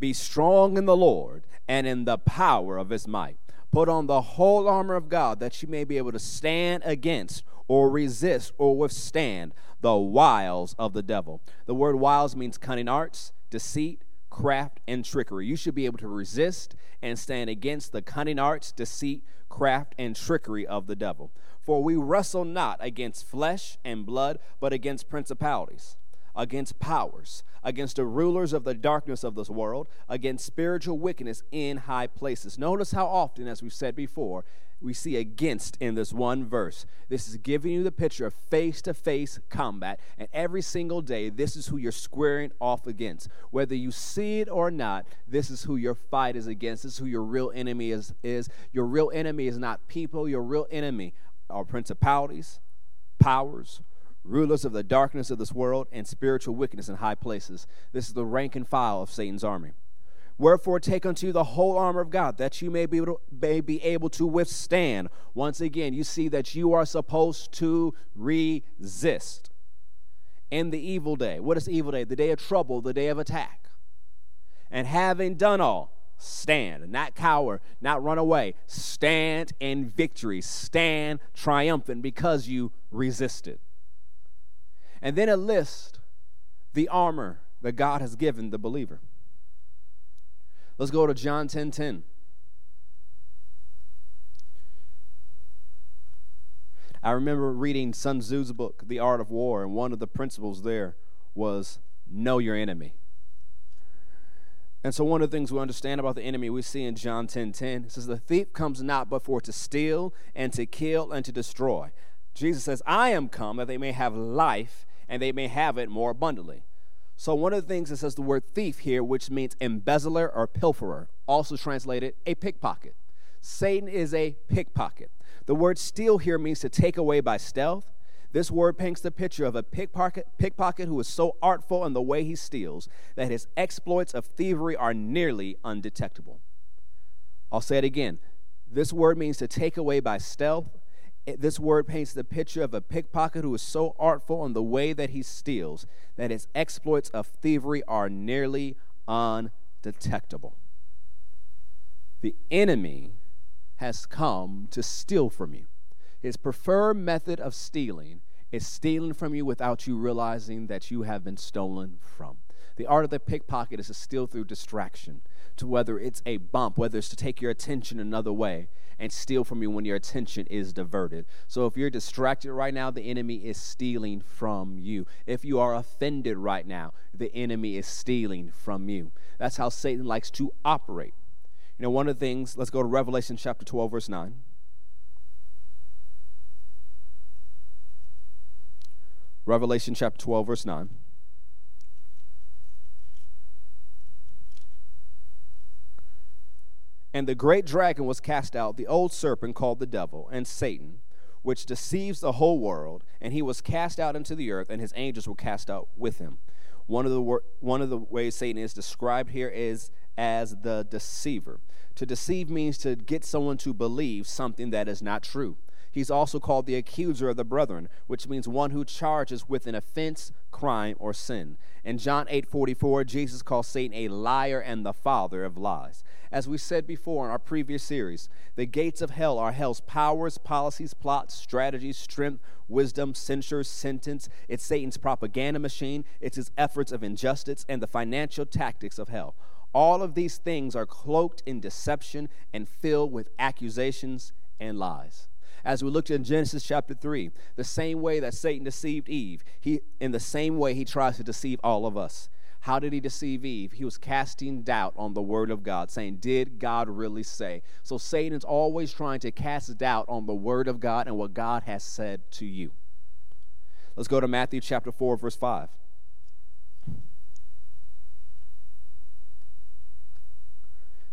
be strong in the Lord and in the power of his might. Put on the whole armor of God that you may be able to stand against or resist or withstand the wiles of the devil. The word wiles means cunning arts, deceit, craft, and trickery. You should be able to resist and stand against the cunning arts, deceit, craft, and trickery of the devil. For we wrestle not against flesh and blood, but against principalities against powers, against the rulers of the darkness of this world, against spiritual wickedness in high places. Notice how often, as we've said before, we see against in this one verse. This is giving you the picture of face to face combat. And every single day, this is who you're squaring off against. Whether you see it or not, this is who your fight is against. This is who your real enemy is. is. Your real enemy is not people, your real enemy are principalities, powers, rulers of the darkness of this world, and spiritual wickedness in high places. This is the rank and file of Satan's army. Wherefore, take unto you the whole armor of God, that you may be, able to, may be able to withstand. Once again, you see that you are supposed to resist in the evil day. What is evil day? The day of trouble, the day of attack. And having done all, stand, not cower, not run away. Stand in victory, stand triumphant because you resisted. And then a list the armor that God has given the believer. Let's go to John 10 10. I remember reading Sun Tzu's book, The Art of War, and one of the principles there was know your enemy. And so one of the things we understand about the enemy we see in John 10 10, it says, The thief comes not but for to steal and to kill and to destroy. Jesus says, I am come that they may have life and they may have it more abundantly. So, one of the things that says the word thief here, which means embezzler or pilferer, also translated a pickpocket. Satan is a pickpocket. The word steal here means to take away by stealth. This word paints the picture of a pickpocket, pickpocket who is so artful in the way he steals that his exploits of thievery are nearly undetectable. I'll say it again. This word means to take away by stealth, this word paints the picture of a pickpocket who is so artful in the way that he steals that his exploits of thievery are nearly undetectable. The enemy has come to steal from you. His preferred method of stealing is stealing from you without you realizing that you have been stolen from. The art of the pickpocket is to steal through distraction, whether it's a bump, whether it's to take your attention another way and steal from you when your attention is diverted. So if you're distracted right now, the enemy is stealing from you. If you are offended right now, the enemy is stealing from you. That's how Satan likes to operate. You know, one of the things, let's go to Revelation chapter 12, verse 9. Revelation chapter 12, verse 9. And the great dragon was cast out, the old serpent called the devil and Satan, which deceives the whole world, and he was cast out into the earth, and his angels were cast out with him. One of the wor- one of the ways Satan is described here is as the deceiver. To deceive means to get someone to believe something that is not true. He's also called the accuser of the brethren, which means one who charges with an offense, crime, or sin. In John 8 44, Jesus calls Satan a liar and the father of lies. As we said before in our previous series, the gates of hell are hell's powers, policies, plots, strategies, strength, wisdom, censure, sentence. It's Satan's propaganda machine, it's his efforts of injustice, and the financial tactics of hell. All of these things are cloaked in deception and filled with accusations and lies as we looked in Genesis chapter 3, the same way that Satan deceived Eve, he in the same way he tries to deceive all of us. How did he deceive Eve? He was casting doubt on the word of God, saying, Did God really say? So Satan's always trying to cast doubt on the word of God and what God has said to you. Let's go to Matthew chapter 4, verse 5.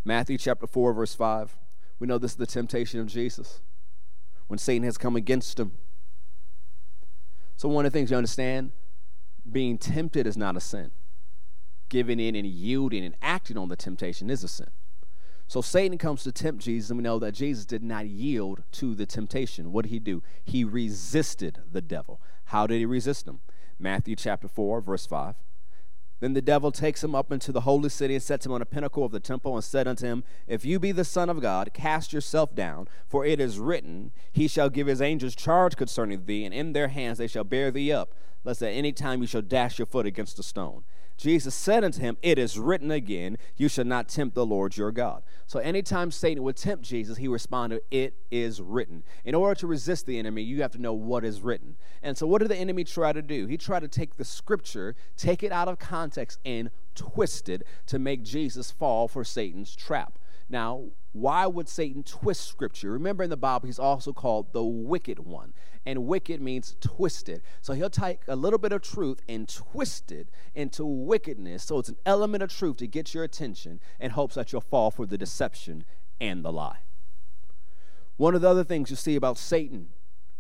Matthew chapter 4, verse 5. We know this is the temptation of Jesus when Satan has come against him. So, one of the things you understand being tempted is not a sin. Giving in and yielding and acting on the temptation is a sin. So Satan comes to tempt Jesus, and we know that Jesus did not yield to the temptation. What did he do? He resisted the devil. How did he resist him? Matthew chapter 4, verse 5. Then the devil takes him up into the holy city and sets him on a pinnacle of the temple and said unto him, If you be the Son of God, cast yourself down, for it is written, He shall give his angels charge concerning thee, and in their hands they shall bear thee up, lest at any time you shall dash your foot against a stone. Jesus said unto him, It is written again, You shall not tempt the Lord your God. So anytime Satan would tempt Jesus, he responded, It is written. In order to resist the enemy, you have to know what is written. And so what did the enemy try to do? He tried to take the scripture, take it out of context, and twist it to make Jesus fall for Satan's trap. Now, why would Satan twist scripture? Remember in the Bible, he's also called the wicked one. And wicked means twisted. So he'll take a little bit of truth and twist it into wickedness. So it's an element of truth to get your attention in hopes that you'll fall for the deception and the lie. One of the other things you see about Satan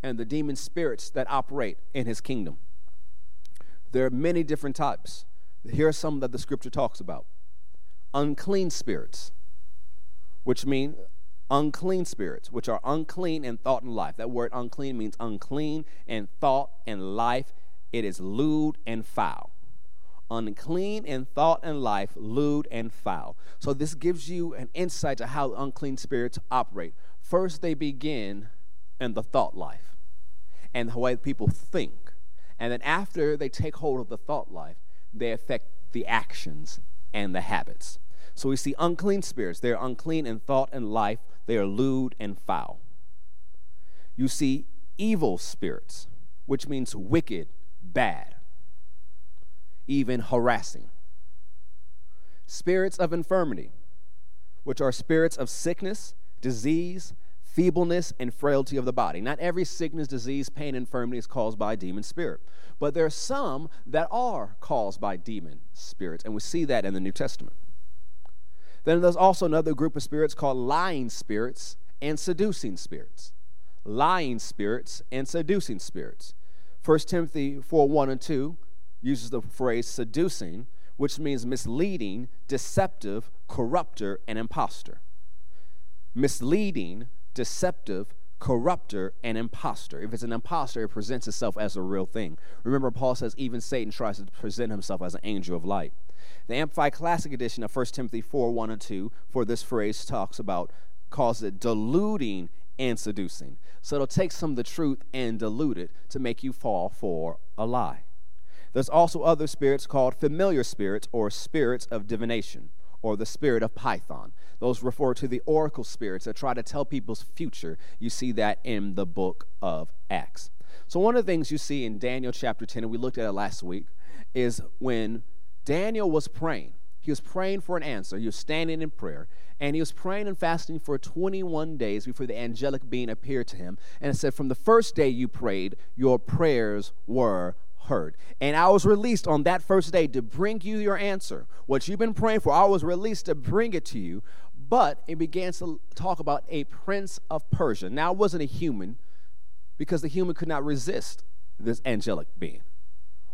and the demon spirits that operate in his kingdom. There are many different types. Here are some that the scripture talks about unclean spirits which mean unclean spirits, which are unclean in thought and life. That word unclean means unclean in thought and life. It is lewd and foul. Unclean in thought and life, lewd and foul. So this gives you an insight to how unclean spirits operate. First, they begin in the thought life and the way people think. And then after they take hold of the thought life, they affect the actions and the habits. So we see unclean spirits. They are unclean in thought and life, they are lewd and foul. You see evil spirits, which means wicked, bad, even harassing. Spirits of infirmity, which are spirits of sickness, disease, feebleness, and frailty of the body. Not every sickness, disease, pain, infirmity is caused by a demon spirit, but there are some that are caused by demon spirits, and we see that in the New Testament. Then there's also another group of spirits called lying spirits and seducing spirits. Lying spirits and seducing spirits. 1 Timothy 4 1 and 2 uses the phrase seducing, which means misleading, deceptive, corrupter, and impostor. Misleading, deceptive, corrupter, and impostor. If it's an impostor, it presents itself as a real thing. Remember, Paul says even Satan tries to present himself as an angel of light. The Amplified Classic Edition of 1 Timothy 4 1 and 2 for this phrase talks about, calls it deluding and seducing. So it'll take some of the truth and dilute it to make you fall for a lie. There's also other spirits called familiar spirits or spirits of divination or the spirit of Python. Those refer to the oracle spirits that try to tell people's future. You see that in the book of Acts. So, one of the things you see in Daniel chapter 10, and we looked at it last week, is when Daniel was praying. He was praying for an answer. He was standing in prayer. And he was praying and fasting for 21 days before the angelic being appeared to him. And it said, From the first day you prayed, your prayers were heard. And I was released on that first day to bring you your answer. What you've been praying for, I was released to bring it to you. But it began to talk about a prince of Persia. Now, it wasn't a human because the human could not resist this angelic being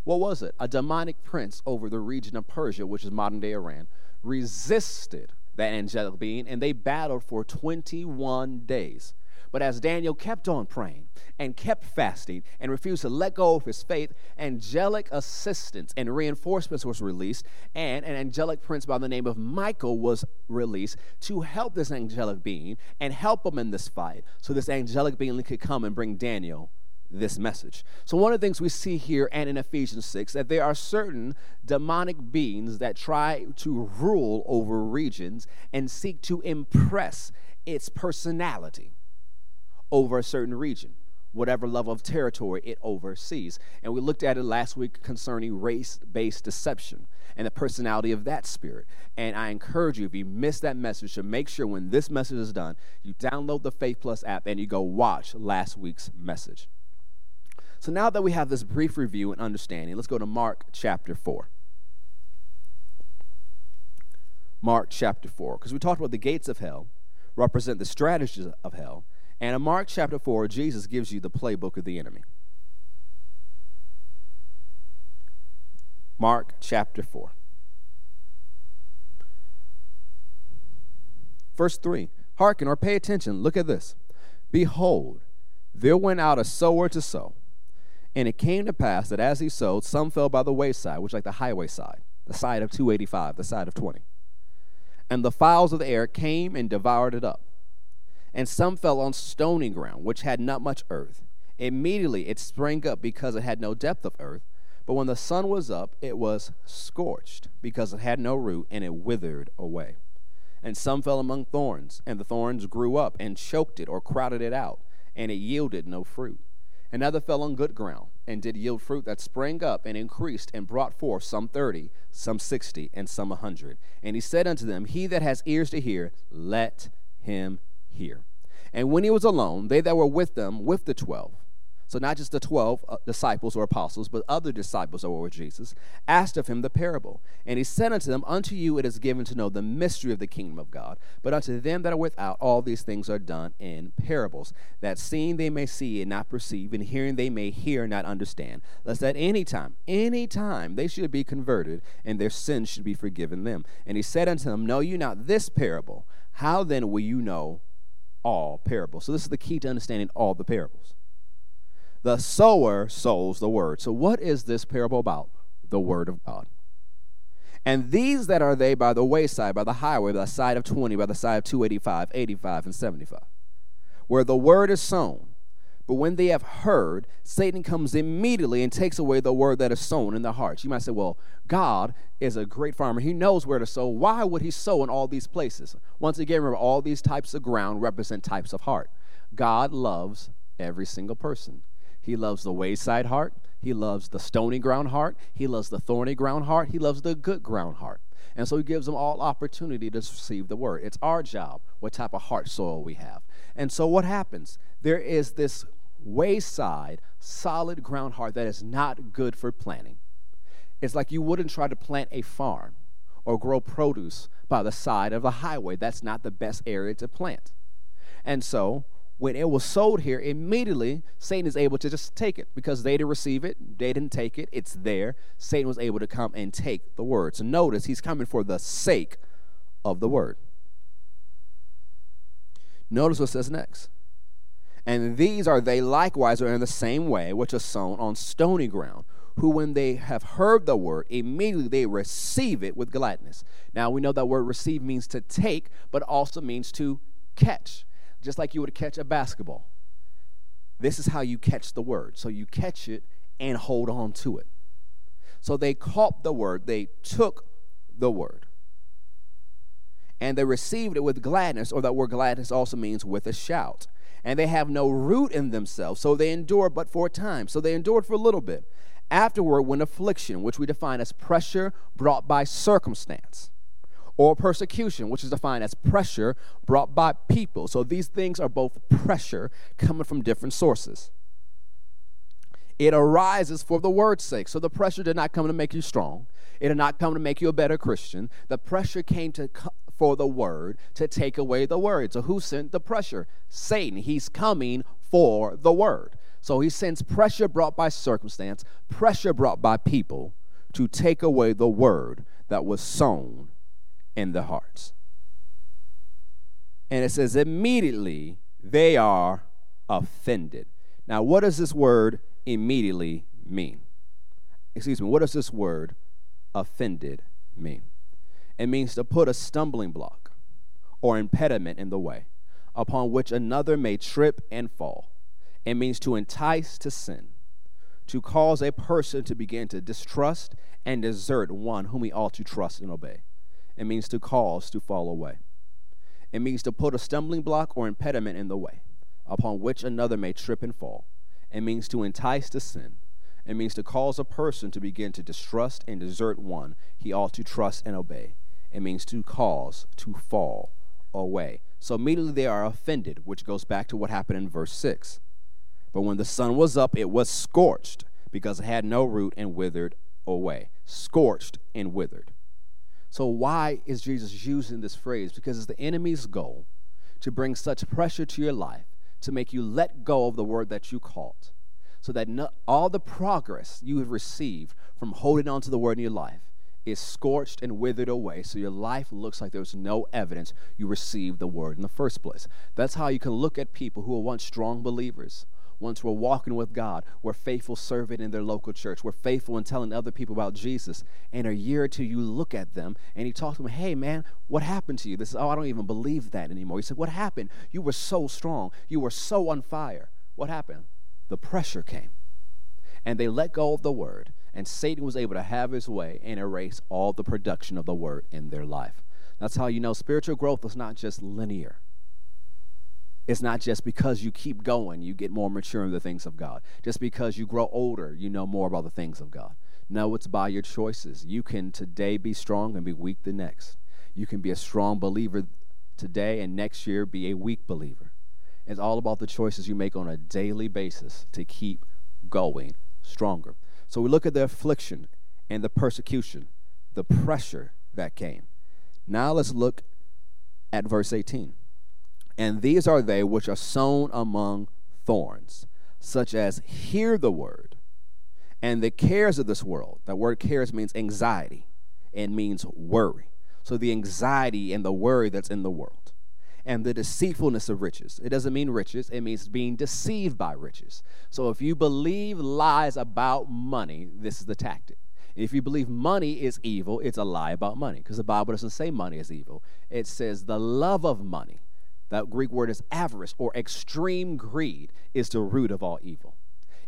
what was it? A demonic prince over the region of Persia, which is modern day Iran, resisted that angelic being and they battled for 21 days. But as Daniel kept on praying and kept fasting and refused to let go of his faith, angelic assistance and reinforcements was released, and an angelic prince by the name of Michael was released to help this angelic being and help him in this fight so this angelic being could come and bring Daniel this message. So, one of the things we see here and in Ephesians 6 that there are certain demonic beings that try to rule over regions and seek to impress its personality over a certain region, whatever level of territory it oversees. And we looked at it last week concerning race based deception and the personality of that spirit. And I encourage you, if you missed that message, to make sure when this message is done, you download the Faith Plus app and you go watch last week's message. So now that we have this brief review and understanding, let's go to Mark chapter 4. Mark chapter 4, because we talked about the gates of hell represent the strategies of hell. And in Mark chapter 4, Jesus gives you the playbook of the enemy. Mark chapter 4. Verse 3 Hearken or pay attention. Look at this. Behold, there went out a sower to sow. And it came to pass that as he sowed, some fell by the wayside, which like the highway side, the side of 285, the side of 20. And the fowls of the air came and devoured it up. And some fell on stony ground, which had not much earth. Immediately it sprang up because it had no depth of earth. But when the sun was up, it was scorched because it had no root, and it withered away. And some fell among thorns, and the thorns grew up and choked it or crowded it out, and it yielded no fruit. Another fell on good ground, and did yield fruit that sprang up and increased, and brought forth some thirty, some sixty, and some a hundred. And he said unto them, He that has ears to hear, let him hear. And when he was alone, they that were with them, with the twelve, so not just the 12 uh, disciples or apostles, but other disciples that were with Jesus, asked of him the parable. And he said unto them, Unto you it is given to know the mystery of the kingdom of God, but unto them that are without, all these things are done in parables, that seeing they may see and not perceive, and hearing they may hear and not understand, lest at any time, any time they should be converted, and their sins should be forgiven them. And he said unto them, Know you not this parable? How then will you know all parables? So this is the key to understanding all the parables. The sower sows the word. So, what is this parable about? The word of God. And these that are they by the wayside, by the highway, by the side of 20, by the side of 285, 85, and 75, where the word is sown. But when they have heard, Satan comes immediately and takes away the word that is sown in their hearts. You might say, well, God is a great farmer. He knows where to sow. Why would he sow in all these places? Once again, remember, all these types of ground represent types of heart. God loves every single person. He loves the wayside heart. He loves the stony ground heart. He loves the thorny ground heart. He loves the good ground heart. And so he gives them all opportunity to receive the word. It's our job what type of heart soil we have. And so what happens? There is this wayside, solid ground heart that is not good for planting. It's like you wouldn't try to plant a farm or grow produce by the side of a highway. That's not the best area to plant. And so when it was sold here, immediately Satan is able to just take it because they didn't receive it, they didn't take it, it's there. Satan was able to come and take the word. So notice he's coming for the sake of the word. Notice what says next. And these are they likewise are in the same way which are sown on stony ground, who when they have heard the word, immediately they receive it with gladness. Now we know that word receive means to take, but also means to catch just like you would catch a basketball. This is how you catch the word. So you catch it and hold on to it. So they caught the word, they took the word. And they received it with gladness, or that word gladness also means with a shout. And they have no root in themselves, so they endure but for a time. So they endured for a little bit. Afterward, when affliction, which we define as pressure brought by circumstance, or persecution, which is defined as pressure brought by people. So these things are both pressure coming from different sources. It arises for the word's sake. So the pressure did not come to make you strong. It did not come to make you a better Christian. The pressure came to for the word to take away the word. So who sent the pressure? Satan. He's coming for the word. So he sends pressure brought by circumstance, pressure brought by people to take away the word that was sown in the hearts. And it says, immediately they are offended. Now, what does this word immediately mean? Excuse me, what does this word offended mean? It means to put a stumbling block or impediment in the way upon which another may trip and fall. It means to entice to sin, to cause a person to begin to distrust and desert one whom he ought to trust and obey. It means to cause to fall away. It means to put a stumbling block or impediment in the way upon which another may trip and fall. It means to entice to sin. It means to cause a person to begin to distrust and desert one he ought to trust and obey. It means to cause to fall away. So immediately they are offended, which goes back to what happened in verse 6. But when the sun was up, it was scorched because it had no root and withered away. Scorched and withered. So, why is Jesus using this phrase? Because it's the enemy's goal to bring such pressure to your life to make you let go of the word that you caught, so that no, all the progress you have received from holding on to the word in your life is scorched and withered away, so your life looks like there's no evidence you received the word in the first place. That's how you can look at people who are once strong believers once we're walking with God, we're faithful serving in their local church, we're faithful in telling other people about Jesus. And a year or two, you look at them and you talk to them, hey man, what happened to you? This is, oh, I don't even believe that anymore. He said, what happened? You were so strong, you were so on fire. What happened? The pressure came. And they let go of the word, and Satan was able to have his way and erase all the production of the word in their life. That's how you know spiritual growth is not just linear. It's not just because you keep going, you get more mature in the things of God. Just because you grow older, you know more about the things of God. No, it's by your choices. You can today be strong and be weak the next. You can be a strong believer today and next year be a weak believer. It's all about the choices you make on a daily basis to keep going stronger. So we look at the affliction and the persecution, the pressure that came. Now let's look at verse 18. And these are they which are sown among thorns, such as hear the word, and the cares of this world. That word cares means anxiety and means worry. So the anxiety and the worry that's in the world. And the deceitfulness of riches. It doesn't mean riches, it means being deceived by riches. So if you believe lies about money, this is the tactic. If you believe money is evil, it's a lie about money because the Bible doesn't say money is evil. It says the love of money that Greek word is avarice or extreme greed, is the root of all evil.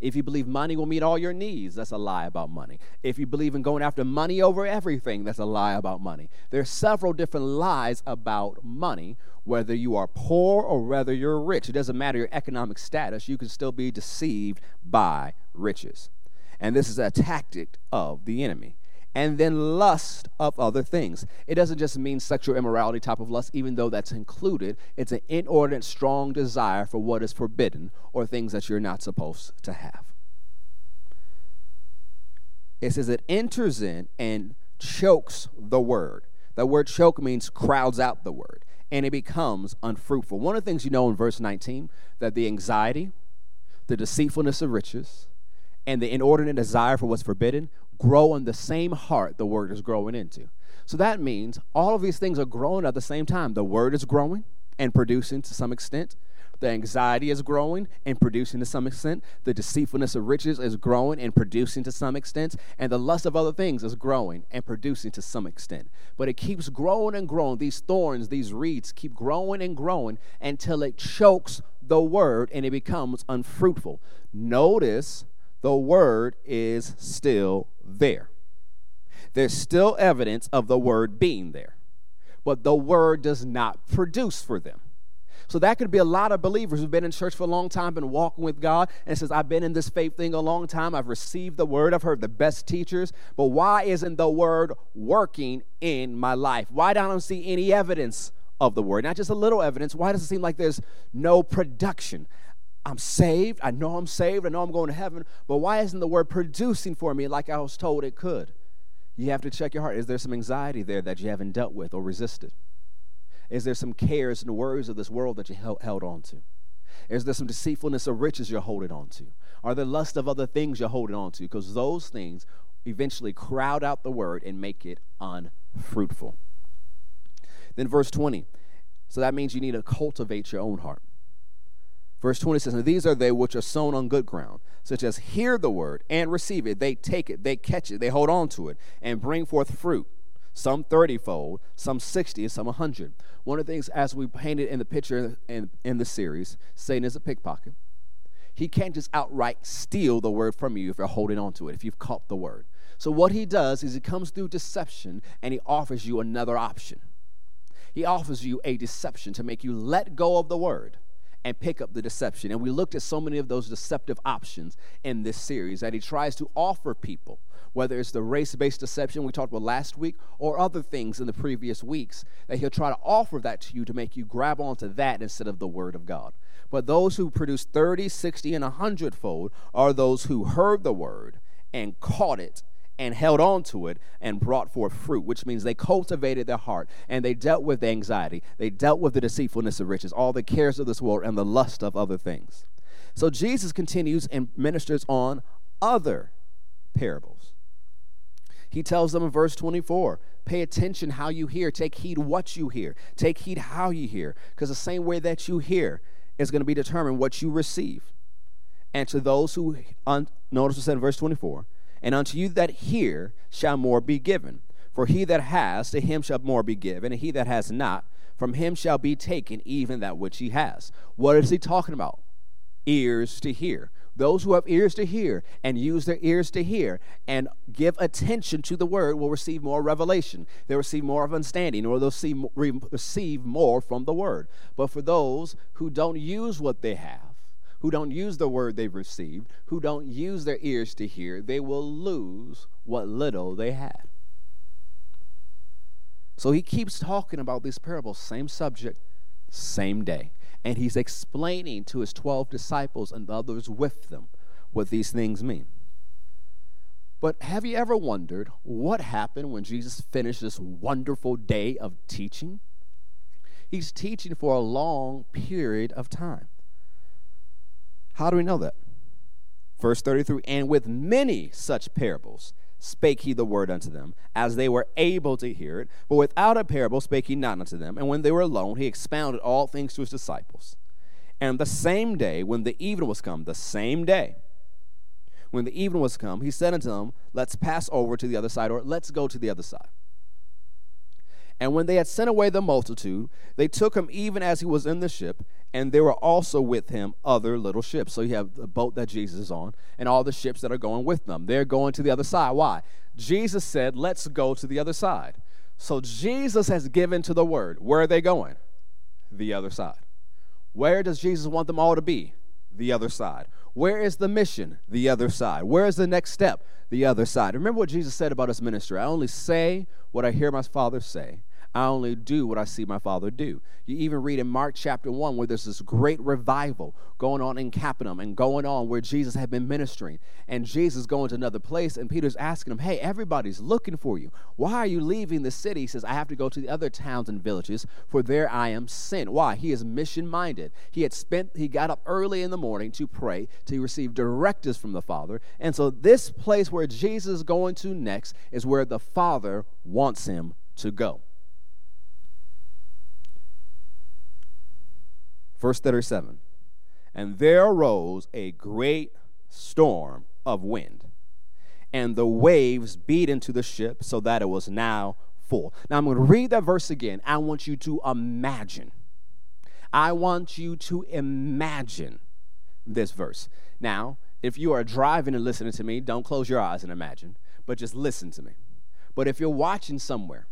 If you believe money will meet all your needs, that's a lie about money. If you believe in going after money over everything, that's a lie about money. There are several different lies about money, whether you are poor or whether you're rich. It doesn't matter your economic status, you can still be deceived by riches. And this is a tactic of the enemy and then lust of other things. It doesn't just mean sexual immorality type of lust, even though that's included. It's an inordinate, strong desire for what is forbidden or things that you're not supposed to have. It says it enters in and chokes the word. The word choke means crowds out the word, and it becomes unfruitful. One of the things you know in verse 19 that the anxiety, the deceitfulness of riches, and the inordinate desire for what's forbidden grow the same heart the word is growing into. So that means all of these things are growing at the same time. The word is growing and producing to some extent. The anxiety is growing and producing to some extent. The deceitfulness of riches is growing and producing to some extent. And the lust of other things is growing and producing to some extent. But it keeps growing and growing. These thorns, these reeds keep growing and growing until it chokes the word and it becomes unfruitful. Notice the word is still there. There's still evidence of the word being there, but the word does not produce for them. So that could be a lot of believers who've been in church for a long time, been walking with God, and says, I've been in this faith thing a long time. I've received the word. I've heard the best teachers. But why isn't the word working in my life? Why don't I see any evidence of the word? Not just a little evidence. Why does it seem like there's no production? I'm saved. I know I'm saved. I know I'm going to heaven. But why isn't the word producing for me like I was told it could? You have to check your heart. Is there some anxiety there that you haven't dealt with or resisted? Is there some cares and worries of this world that you held, on to? Is there some deceitfulness of riches you're holding on to? Are there lust of other things you're holding on to? Because those things eventually crowd out the word and make it unfruitful. Then, verse 20. So that means you need to cultivate your own heart. Verse 20 says, And these are they which are sown on good ground, such as hear the word and receive it. They take it, they catch it, they hold on to it, and bring forth fruit. Some 30 fold, some 60, and some 100. One of the things, as we painted in the picture in, in the series, Satan is a pickpocket. He can't just outright steal the word from you if you're holding on to it, if you've caught the word. So, what he does is he comes through deception and he offers you another option. He offers you a deception to make you let go of the word and pick up the deception. And we looked at so many of those deceptive options in this series that he tries to offer people, whether it's the race based deception we talked about last week or other things in the previous weeks, that he'll try to offer that to you to make you grab onto that instead of the Word of God. But those who produce 30, 60, and 100 fold are those who heard the Word and caught it and held on to it and brought forth fruit, which means they cultivated their heart and they dealt with the anxiety. They dealt with the deceitfulness of riches, all the cares of this world, and the lust of other things. So Jesus continues and ministers on other parables. He tells them in verse 24 pay attention how you hear, take heed what you hear, take heed how you hear, because the same way that you hear is going to be determined what you receive. And to those who, un, notice what said in verse 24, and unto you that hear shall more be given. For he that has, to him shall more be given, and he that has not, from him shall be taken even that which he has. What is he talking about? Ears to hear. Those who have ears to hear and use their ears to hear and give attention to the word will receive more revelation. They'll receive more of understanding, or they'll see, receive more from the word. But for those who don't use what they have, who don't use the word they've received, who don't use their ears to hear, they will lose what little they had. So he keeps talking about these parables, same subject, same day. And he's explaining to his 12 disciples and others with them what these things mean. But have you ever wondered what happened when Jesus finished this wonderful day of teaching? He's teaching for a long period of time. How do we know that? Verse 33 And with many such parables spake he the word unto them, as they were able to hear it. But without a parable spake he not unto them. And when they were alone, he expounded all things to his disciples. And the same day, when the evening was come, the same day, when the evening was come, he said unto them, Let's pass over to the other side, or let's go to the other side. And when they had sent away the multitude, they took him even as he was in the ship, and there were also with him other little ships. So you have the boat that Jesus is on, and all the ships that are going with them. They're going to the other side. Why? Jesus said, Let's go to the other side. So Jesus has given to the word. Where are they going? The other side. Where does Jesus want them all to be? The other side. Where is the mission? The other side. Where is the next step? The other side. Remember what Jesus said about his ministry I only say what I hear my Father say, I only do what I see my Father do. You even read in Mark chapter 1 where there's this great revival going on in Capernaum and going on where Jesus had been ministering. And Jesus going to another place, and Peter's asking him, Hey, everybody's looking for you. Why are you leaving the city? He says, I have to go to the other towns and villages, for there I am sent. Why? He is mission minded. He had spent, he got up early in the morning to pray, to receive directives from the Father. And so, this place where Jesus is going to next is where the Father wants him to go. Verse 37 And there arose a great storm of wind, and the waves beat into the ship so that it was now full. Now I'm going to read that verse again. I want you to imagine. I want you to imagine this verse. Now, if you are driving and listening to me, don't close your eyes and imagine, but just listen to me. But if you're watching somewhere,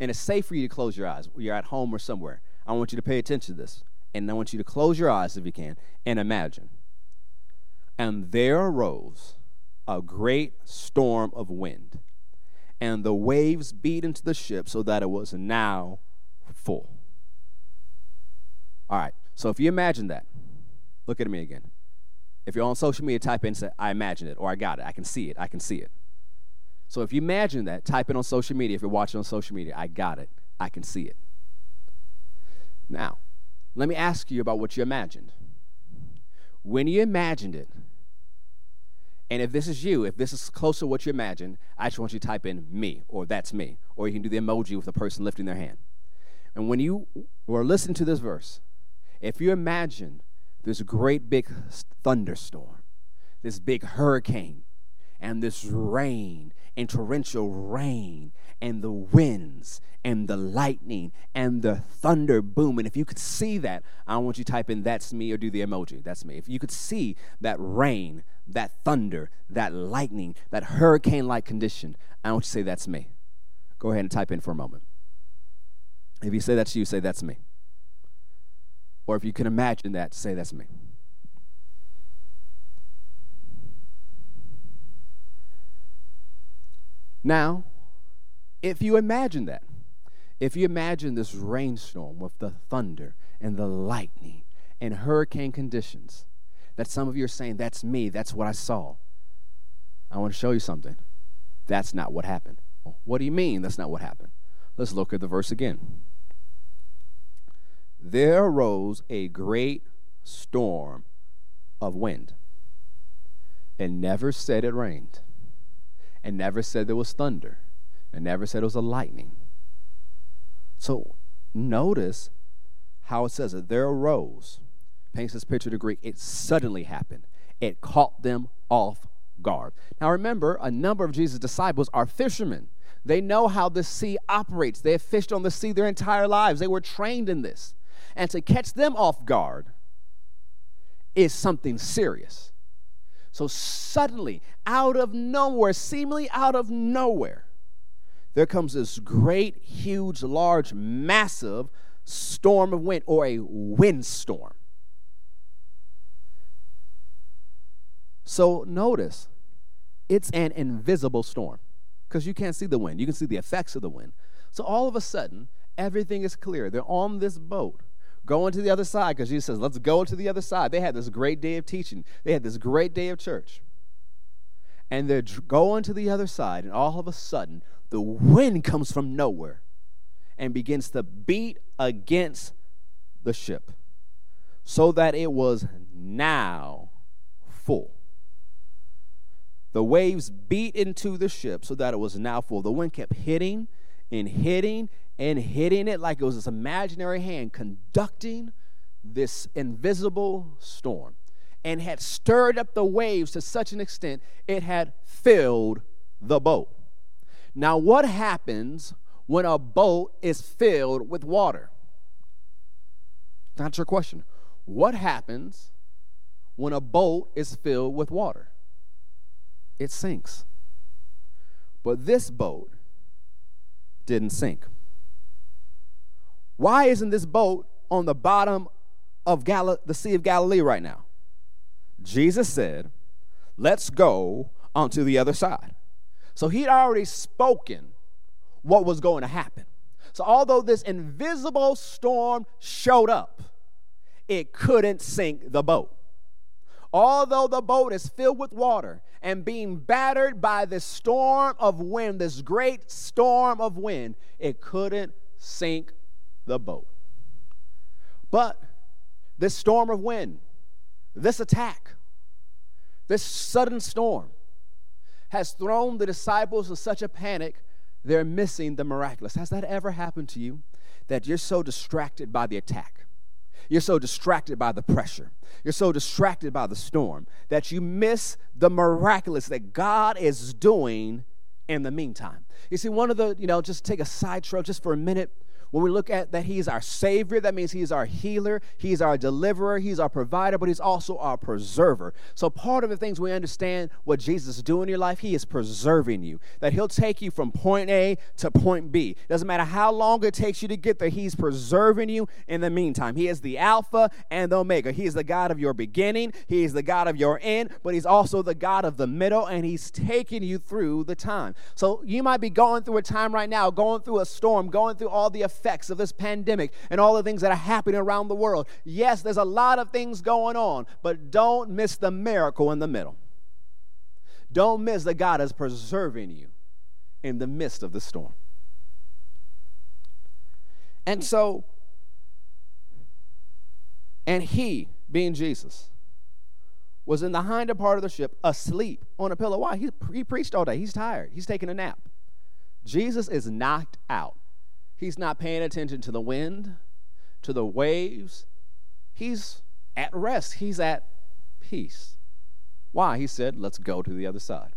and it's safe for you to close your eyes, you're at home or somewhere, I want you to pay attention to this. And I want you to close your eyes if you can and imagine. And there arose a great storm of wind, and the waves beat into the ship so that it was now full. All right, so if you imagine that, look at me again. If you're on social media, type in, say, I imagine it, or I got it, I can see it, I can see it. So if you imagine that, type it on social media. If you're watching on social media, I got it, I can see it. Now, let me ask you about what you imagined. When you imagined it, and if this is you, if this is close to what you imagined, I just want you to type in me or that's me. Or you can do the emoji with the person lifting their hand. And when you were listening to this verse, if you imagine this great big thunderstorm, this big hurricane, and this rain and torrential rain and the winds and the lightning and the thunder boom. And if you could see that, I want you to type in that's me or do the emoji. That's me. If you could see that rain, that thunder, that lightning, that hurricane like condition, I want you to say that's me. Go ahead and type in for a moment. If you say that's you, say that's me. Or if you can imagine that, say that's me. Now, if you imagine that, if you imagine this rainstorm with the thunder and the lightning and hurricane conditions, that some of you are saying, That's me, that's what I saw. I want to show you something. That's not what happened. What do you mean that's not what happened? Let's look at the verse again. There arose a great storm of wind, and never said it rained, and never said there was thunder, and never said it was a lightning. So notice how it says it. There arose, paints this picture to Greek, it suddenly happened. It caught them off guard. Now remember, a number of Jesus' disciples are fishermen. They know how the sea operates. They have fished on the sea their entire lives. They were trained in this. And to catch them off guard is something serious. So suddenly, out of nowhere, seemingly out of nowhere, there comes this great, huge, large, massive storm of wind or a windstorm. So notice, it's an invisible storm because you can't see the wind. You can see the effects of the wind. So all of a sudden, everything is clear. They're on this boat going to the other side because Jesus says, let's go to the other side. They had this great day of teaching, they had this great day of church. And they're going to the other side, and all of a sudden, the wind comes from nowhere and begins to beat against the ship so that it was now full. The waves beat into the ship so that it was now full. The wind kept hitting and hitting and hitting it like it was this imaginary hand conducting this invisible storm and had stirred up the waves to such an extent it had filled the boat. Now, what happens when a boat is filled with water? That's your question. What happens when a boat is filled with water? It sinks. But this boat didn't sink. Why isn't this boat on the bottom of Gal- the Sea of Galilee right now? Jesus said, Let's go onto the other side. So he'd already spoken what was going to happen. So, although this invisible storm showed up, it couldn't sink the boat. Although the boat is filled with water and being battered by this storm of wind, this great storm of wind, it couldn't sink the boat. But this storm of wind, this attack, this sudden storm, has thrown the disciples in such a panic, they're missing the miraculous. Has that ever happened to you? That you're so distracted by the attack, you're so distracted by the pressure, you're so distracted by the storm that you miss the miraculous that God is doing in the meantime. You see, one of the, you know, just take a side trail just for a minute. When we look at that He's our Savior, that means He's our healer, He's our deliverer, He's our provider, but He's also our preserver. So, part of the things we understand what Jesus is doing in your life, He is preserving you. That He'll take you from point A to point B. Doesn't matter how long it takes you to get there, He's preserving you in the meantime. He is the Alpha and the Omega. He is the God of your beginning, He is the God of your end, but He's also the God of the middle, and He's taking you through the time. So, you might be going through a time right now, going through a storm, going through all the effects effects of this pandemic and all the things that are happening around the world. Yes, there's a lot of things going on, but don't miss the miracle in the middle. Don't miss that God is preserving you in the midst of the storm. And so, and he, being Jesus, was in the hinder part of the ship, asleep on a pillow. Why? He, he preached all day. He's tired. He's taking a nap. Jesus is knocked out. He's not paying attention to the wind, to the waves. He's at rest, he's at peace. Why? He said, Let's go to the other side.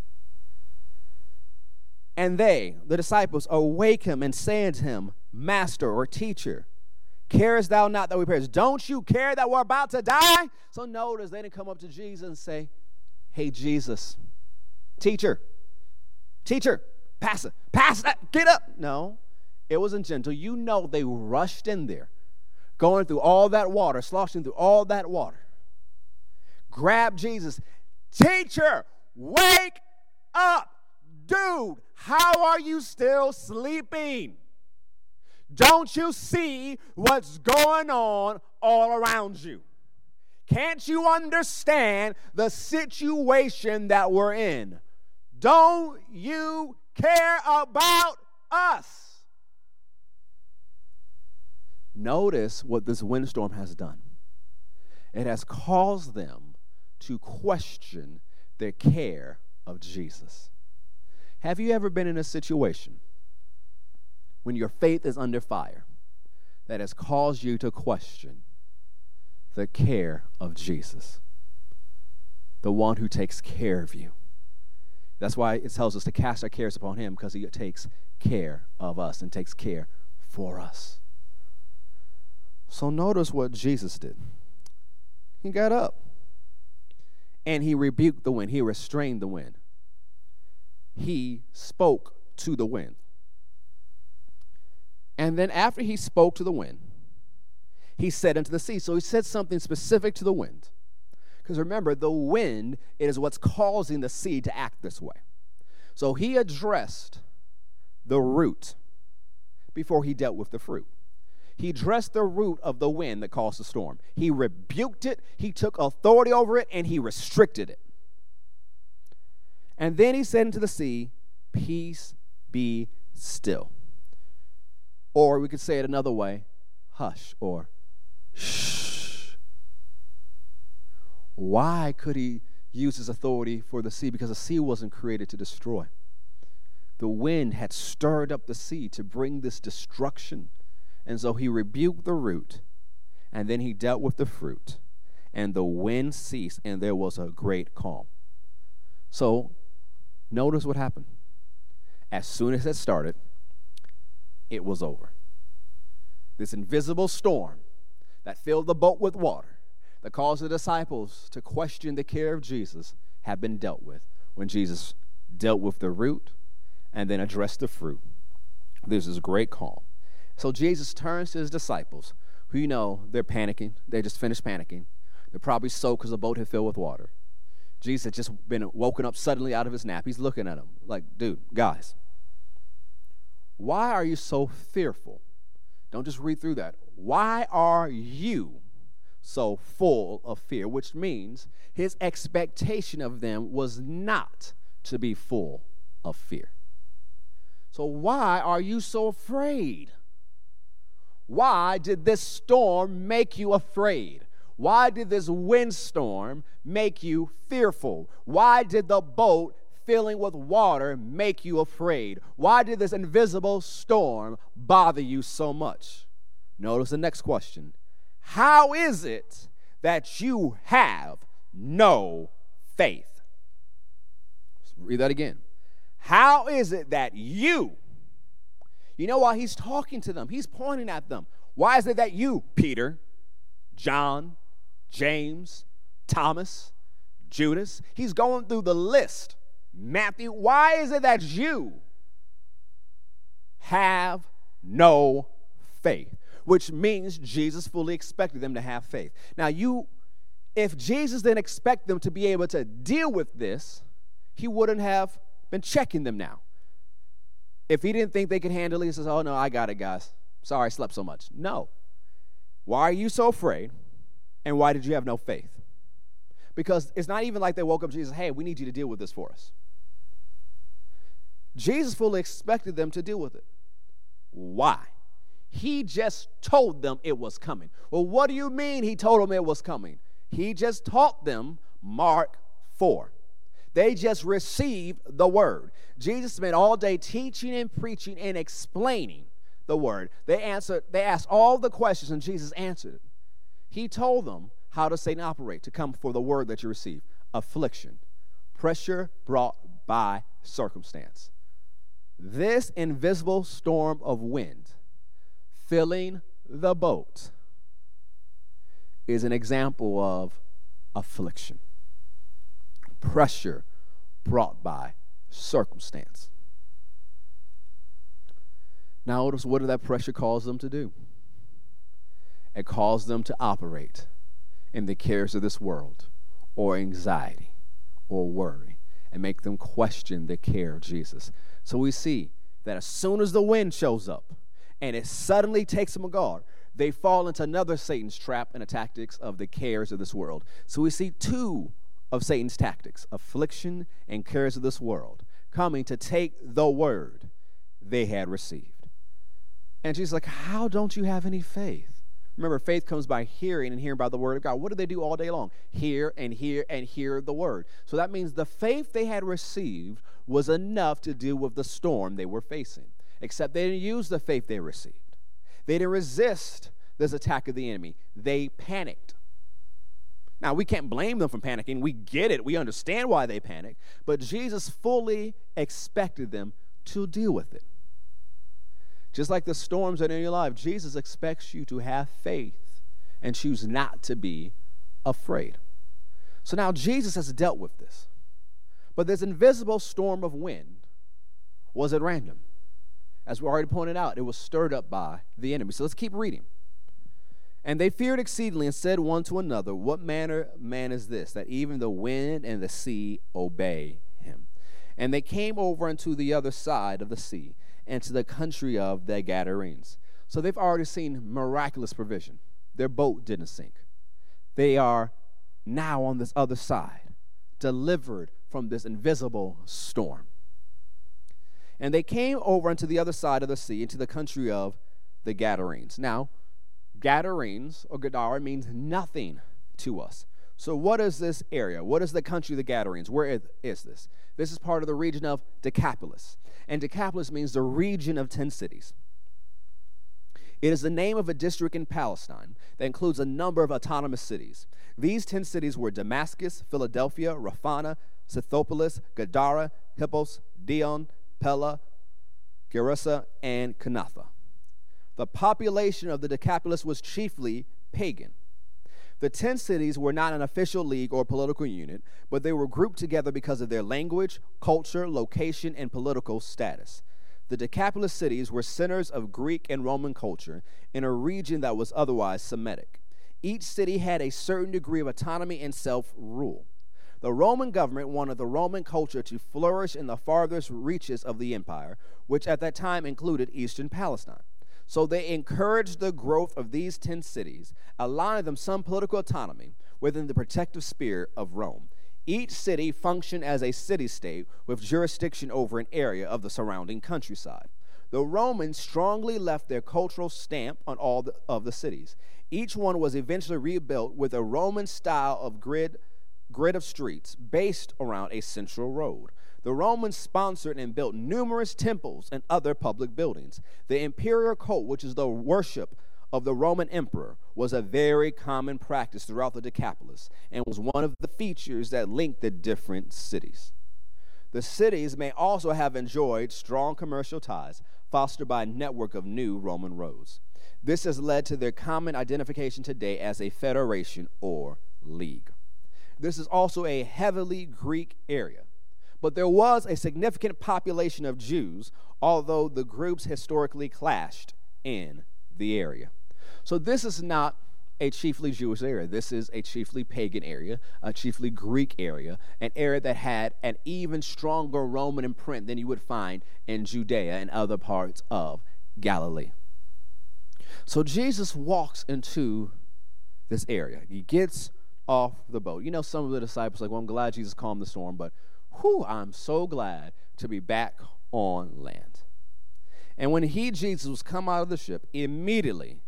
And they, the disciples, awake him and say unto him, Master or teacher, carest thou not that we perish? Don't you care that we're about to die? So notice they didn't come up to Jesus and say, Hey, Jesus, teacher, teacher, pass it, get up. No, it wasn't gentle. You know they rushed in there, going through all that water, sloshing through all that water. Grab Jesus. Teacher, wake up. Dude, how are you still sleeping? Don't you see what's going on all around you? Can't you understand the situation that we're in? Don't you care about us. Notice what this windstorm has done. It has caused them to question their care of Jesus. Have you ever been in a situation when your faith is under fire that has caused you to question the care of Jesus, the one who takes care of you? That's why it tells us to cast our cares upon him because he takes care of us and takes care for us. So notice what Jesus did. He got up and he rebuked the wind, he restrained the wind. He spoke to the wind. And then after he spoke to the wind, he said unto the sea. So he said something specific to the wind. Because remember, the wind is what's causing the sea to act this way. So he addressed the root before he dealt with the fruit. He dressed the root of the wind that caused the storm. He rebuked it, he took authority over it, and he restricted it. And then he said into the sea, Peace be still. Or we could say it another way hush or shh. Why could he use his authority for the sea? Because the sea wasn't created to destroy. The wind had stirred up the sea to bring this destruction. And so he rebuked the root, and then he dealt with the fruit, and the wind ceased, and there was a great calm. So notice what happened. As soon as it started, it was over. This invisible storm that filled the boat with water, that caused the disciples to question the care of Jesus, had been dealt with when Jesus dealt with the root and then addressed the fruit. There's this great calm. So Jesus turns to his disciples, who you know they're panicking. They just finished panicking. They're probably soaked because the boat had filled with water. Jesus had just been woken up suddenly out of his nap. He's looking at them like, dude, guys, why are you so fearful? Don't just read through that. Why are you so full of fear? Which means his expectation of them was not to be full of fear. So, why are you so afraid? Why did this storm make you afraid? Why did this windstorm make you fearful? Why did the boat filling with water make you afraid? Why did this invisible storm bother you so much? Notice the next question How is it that you have no faith? Let's read that again. How is it that you you know why he's talking to them? He's pointing at them. Why is it that you, Peter, John, James, Thomas, Judas, he's going through the list. Matthew, why is it that you have no faith? Which means Jesus fully expected them to have faith. Now, you, if Jesus didn't expect them to be able to deal with this, he wouldn't have been checking them now. If he didn't think they could handle it, he says, Oh, no, I got it, guys. Sorry I slept so much. No. Why are you so afraid? And why did you have no faith? Because it's not even like they woke up Jesus, hey, we need you to deal with this for us. Jesus fully expected them to deal with it. Why? He just told them it was coming. Well, what do you mean he told them it was coming? He just taught them Mark 4. They just received the word. Jesus spent all day teaching and preaching and explaining the word. They answered, they asked all the questions, and Jesus answered it. He told them how to say and operate to come for the word that you receive. Affliction, pressure brought by circumstance. This invisible storm of wind filling the boat is an example of affliction pressure brought by circumstance. Now, notice what did that pressure cause them to do? It caused them to operate in the cares of this world, or anxiety, or worry, and make them question the care of Jesus. So we see that as soon as the wind shows up and it suddenly takes them a guard, they fall into another Satan's trap and the tactics of the cares of this world. So we see two of Satan's tactics affliction and cares of this world coming to take the word they had received. And she's like, How don't you have any faith? Remember, faith comes by hearing and hearing by the word of God. What do they do all day long? Hear and hear and hear the word. So that means the faith they had received was enough to deal with the storm they were facing, except they didn't use the faith they received. They didn't resist this attack of the enemy, they panicked. Now, we can't blame them for panicking. We get it. We understand why they panicked. But Jesus fully expected them to deal with it. Just like the storms that are in your life, Jesus expects you to have faith and choose not to be afraid. So now Jesus has dealt with this. But this invisible storm of wind was at random. As we already pointed out, it was stirred up by the enemy. So let's keep reading. And they feared exceedingly and said one to another, What manner man is this, that even the wind and the sea obey him? And they came over unto the other side of the sea and to the country of the Gadarenes. So they've already seen miraculous provision. Their boat didn't sink. They are now on this other side, delivered from this invisible storm. And they came over unto the other side of the sea, into the country of the Gadarenes. Now, Gadarenes or Gadara means nothing to us. So, what is this area? What is the country of the Gadarenes? Where is, is this? This is part of the region of Decapolis. And Decapolis means the region of 10 cities. It is the name of a district in Palestine that includes a number of autonomous cities. These 10 cities were Damascus, Philadelphia, Raphana, Scythopolis, Gadara, Hippos, Dion, Pella, Gerasa, and Kanatha. The population of the Decapolis was chiefly pagan. The 10 cities were not an official league or political unit, but they were grouped together because of their language, culture, location, and political status. The Decapolis cities were centers of Greek and Roman culture in a region that was otherwise Semitic. Each city had a certain degree of autonomy and self rule. The Roman government wanted the Roman culture to flourish in the farthest reaches of the empire, which at that time included eastern Palestine. So they encouraged the growth of these 10 cities, allowing them some political autonomy within the protective sphere of Rome. Each city functioned as a city state with jurisdiction over an area of the surrounding countryside. The Romans strongly left their cultural stamp on all the, of the cities. Each one was eventually rebuilt with a Roman style of grid, grid of streets based around a central road. The Romans sponsored and built numerous temples and other public buildings. The imperial cult, which is the worship of the Roman emperor, was a very common practice throughout the Decapolis and was one of the features that linked the different cities. The cities may also have enjoyed strong commercial ties fostered by a network of new Roman roads. This has led to their common identification today as a federation or league. This is also a heavily Greek area but there was a significant population of Jews, although the groups historically clashed in the area. So this is not a chiefly Jewish area. This is a chiefly pagan area, a chiefly Greek area, an area that had an even stronger Roman imprint than you would find in Judea and other parts of Galilee. So Jesus walks into this area. He gets off the boat. You know, some of the disciples like, well, I'm glad Jesus calmed the storm, but whew, I'm so glad to be back on land. And when he, Jesus, was come out of the ship, immediately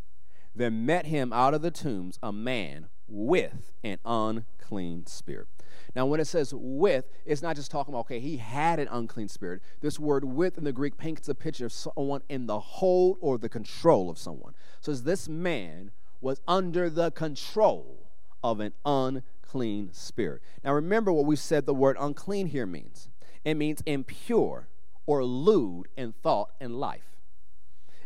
there met him out of the tombs a man with an unclean spirit. Now, when it says with, it's not just talking about, okay, he had an unclean spirit. This word with in the Greek paints a picture of someone in the hold or the control of someone. So this man was under the control of an unclean unclean spirit. Now remember what we said the word unclean here means it means impure or lewd in thought and life.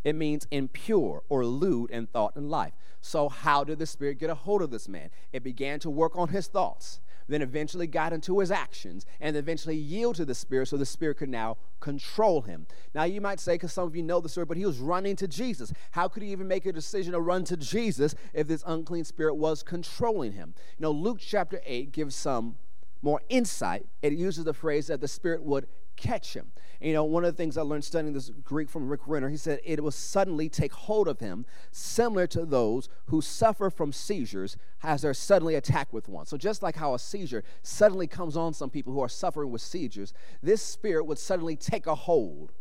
It means impure or lewd in thought and life. So, how did the Spirit get a hold of this man? It began to work on his thoughts then eventually got into his actions, and eventually yield to the Spirit so the Spirit could now control him. Now, you might say, because some of you know the story, but he was running to Jesus. How could he even make a decision to run to Jesus if this unclean spirit was controlling him? You know, Luke chapter 8 gives some more insight. It uses the phrase that the Spirit would catch him. You know, one of the things I learned studying this Greek from Rick Renner, he said it will suddenly take hold of him, similar to those who suffer from seizures as they're suddenly attacked with one. So, just like how a seizure suddenly comes on some people who are suffering with seizures, this spirit would suddenly take a hold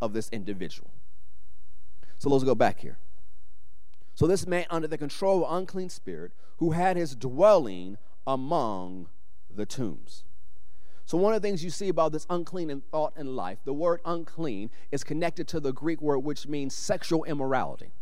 of this individual. So, let's go back here. So, this man, under the control of an unclean spirit, who had his dwelling among the tombs. So, one of the things you see about this unclean in thought and life, the word unclean is connected to the Greek word which means sexual immorality.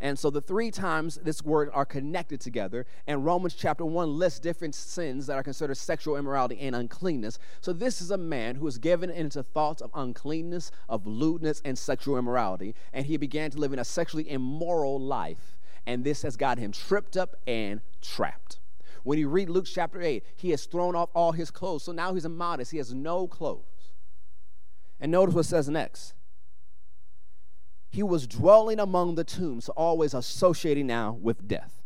And so the three times this word are connected together, and Romans chapter 1 lists different sins that are considered sexual immorality and uncleanness. So this is a man who was given into thoughts of uncleanness, of lewdness, and sexual immorality, and he began to live in a sexually immoral life. And this has got him tripped up and trapped. When you read Luke chapter 8, he has thrown off all his clothes. So now he's immodest. He has no clothes. And notice what says next. He was dwelling among the tombs, always associating now with death.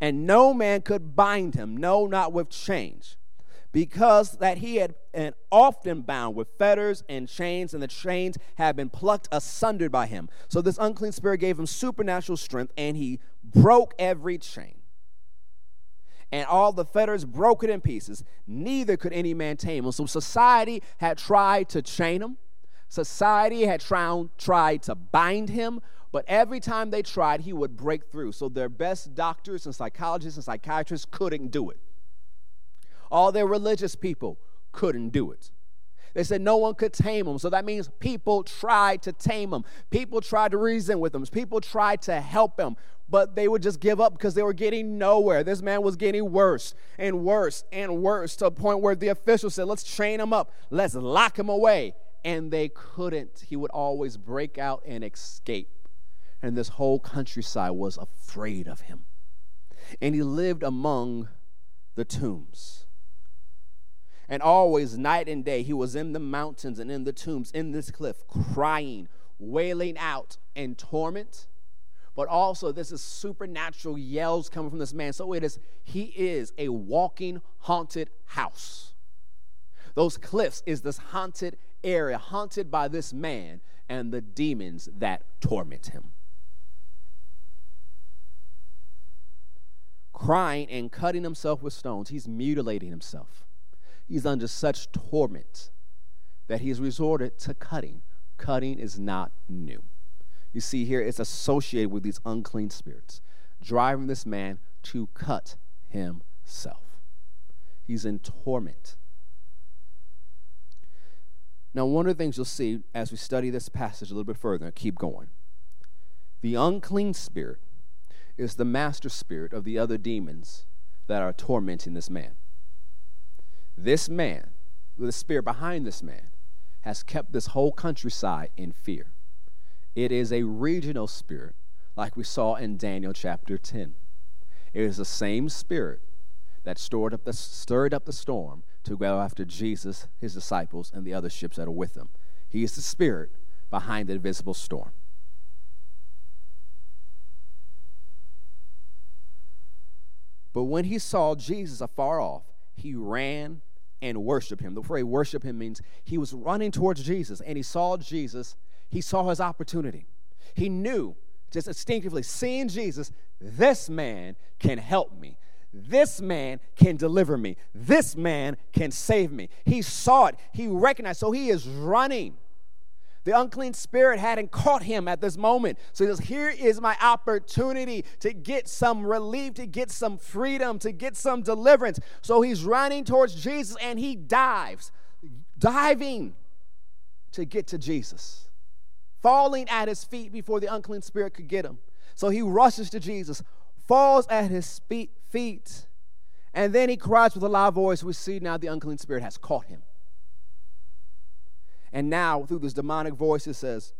And no man could bind him, no, not with chains, because that he had been often bound with fetters and chains, and the chains had been plucked asunder by him. So this unclean spirit gave him supernatural strength, and he broke every chain and all the fetters broken in pieces. Neither could any man tame him. So society had tried to chain him. Society had tried, tried to bind him, but every time they tried, he would break through. So their best doctors and psychologists and psychiatrists couldn't do it. All their religious people couldn't do it. They said no one could tame him. So that means people tried to tame him. People tried to reason with him. People tried to help him, but they would just give up because they were getting nowhere. This man was getting worse and worse and worse to a point where the officials said, let's chain him up, let's lock him away. And they couldn't. He would always break out and escape. And this whole countryside was afraid of him. And he lived among the tombs. And always, night and day, he was in the mountains and in the tombs, in this cliff, crying, wailing out in torment. But also, this is supernatural yells coming from this man. So it is, he is a walking, haunted house. Those cliffs is this haunted area, haunted by this man and the demons that torment him. Crying and cutting himself with stones, he's mutilating himself he's under such torment that he's resorted to cutting. Cutting is not new. You see here, it's associated with these unclean spirits, driving this man to cut himself. He's in torment. Now, one of the things you'll see as we study this passage a little bit further, and keep going. The unclean spirit is the master spirit of the other demons that are tormenting this man. This man, the spirit behind this man, has kept this whole countryside in fear. It is a regional spirit, like we saw in Daniel chapter 10. It is the same spirit that stored up the, stirred up the storm to go after Jesus, his disciples, and the other ships that are with them. He is the spirit behind the invisible storm. But when he saw Jesus afar off, he ran and worshiped him. The phrase worship him means he was running towards Jesus and he saw Jesus. He saw his opportunity. He knew just instinctively, seeing Jesus, this man can help me. This man can deliver me. This man can save me. He saw it. He recognized. So he is running. The unclean spirit hadn't caught him at this moment. So he says, Here is my opportunity to get some relief, to get some freedom, to get some deliverance. So he's running towards Jesus and he dives, diving to get to Jesus, falling at his feet before the unclean spirit could get him. So he rushes to Jesus, falls at his feet, and then he cries with a loud voice. We see now the unclean spirit has caught him. And now, through this demonic voice, it says,